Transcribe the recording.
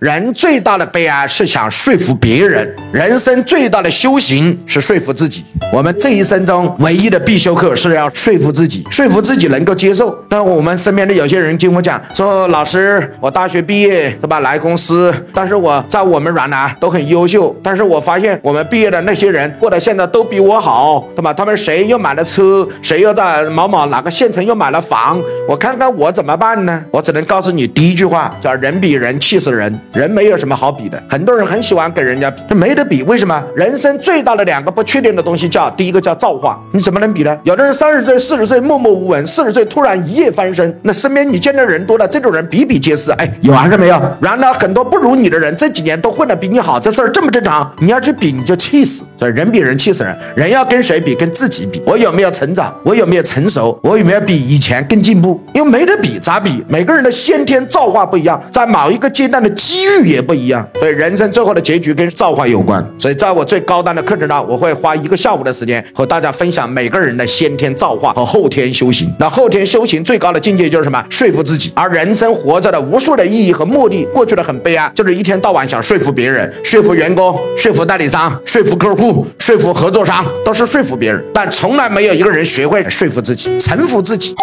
人最大的悲哀是想说服别人，人生最大的修行是说服自己。我们这一生中唯一的必修课是要说服自己，说服自己能够接受。但我们身边的有些人听我讲说，老师，我大学毕业对吧？来公司，但是我在我们软男都很优秀，但是我发现我们毕业的那些人过得现在都比我好，对吧？他们谁又买了车，谁又在某某哪个县城又买了房，我看看我怎么办呢？我只能告诉你第一句话，叫人比人气死人。人没有什么好比的，很多人很喜欢跟人家比，这没得比。为什么？人生最大的两个不确定的东西叫第一个叫造化，你怎么能比呢？有的人三十岁、四十岁默默无闻，四十岁突然一夜翻身，那身边你见的人多了，这种人比比皆是。哎，有还是没有？然后呢很多不如你的人这几年都混得比你好，这事儿正不正常？你要去比，你就气死。所以人比人气死人，人要跟谁比？跟自己比。我有没有成长？我有没有成熟？我有没有比以前更进步？因为没得比，咋比？每个人的先天造化不一样，在某一个阶段的机。遇也不一样，所以人生最后的结局跟造化有关。所以在我最高端的课程上，我会花一个下午的时间和大家分享每个人的先天造化和后天修行。那后天修行最高的境界就是什么？说服自己。而人生活着的无数的意义和目的，过去的很悲哀，就是一天到晚想说服别人、说服员工、说服代理商、说服客户、说服合作商，都是说服别人，但从来没有一个人学会说服自己、臣服自己。